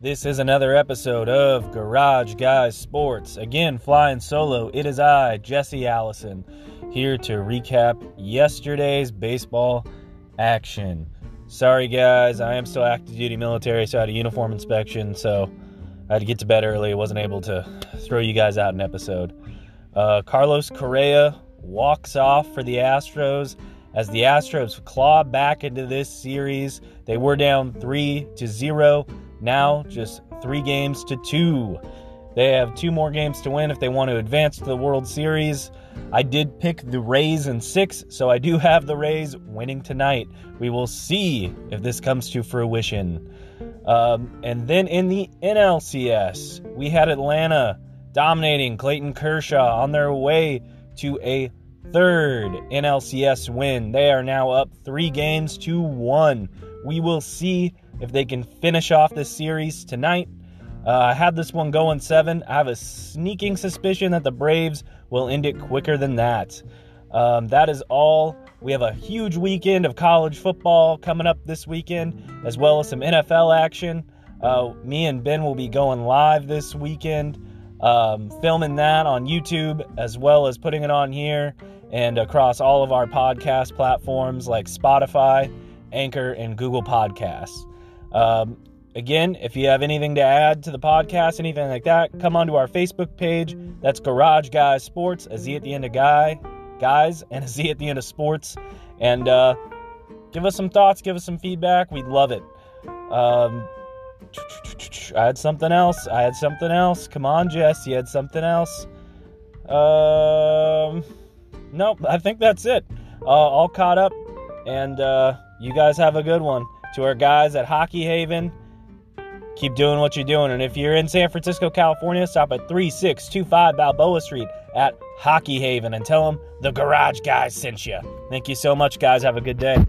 This is another episode of Garage Guyz Sportz. Again, flying solo. It is I, Jesse Allison, here to recap yesterday's baseball action. Sorry, guys, I am still active duty military, so I had a uniform inspection, so I had to get to bed early. I wasn't able to throw you guys out an episode. Uh, Carlos Correa walks off for the Astros as the Astros claw back into this series. They were down three to zero now, just three games to two. They have two more games to win if they want to advance to the World Series. I did pick the Rays in six, so I do have the Rays winning tonight. We will see if this comes to fruition. Um, and then in the NLCS, we had Atlanta dominating Clayton Kershaw on their way to a third NLCS win. They are now up three games to one. We will see if they can finish off this series tonight. Uh, I have this one going seven. I have a sneaking suspicion that the Braves will end it quicker than that. Um, that is all. We have a huge weekend of college football coming up this weekend, as well as some NFL action. Uh, me and Ben will be going live this weekend, um, filming that on YouTube, as well as putting it on here and across all of our podcast platforms like Spotify, Anchor, and Google Podcasts. Um, again, if you have anything to add to the podcast, anything like that, come onto our Facebook page. That's Garage Guyz Sportz, a Z at the end of guy, guys, and a Z at the end of sports. And uh, give us some thoughts, give us some feedback. We'd love it. Um, I had something else. I had something else. Come on, Jess. You had something else. Um, nope. I think that's it. Uh, all caught up, and uh, you guys have a good one to our guys at Hockey Haven. Keep doing what you're doing. And if you're in San Francisco, California, stop at 3625 Balboa Street at Hockey Haven and tell them the garage guys sent you. Thank you so much, guys. Have a good day.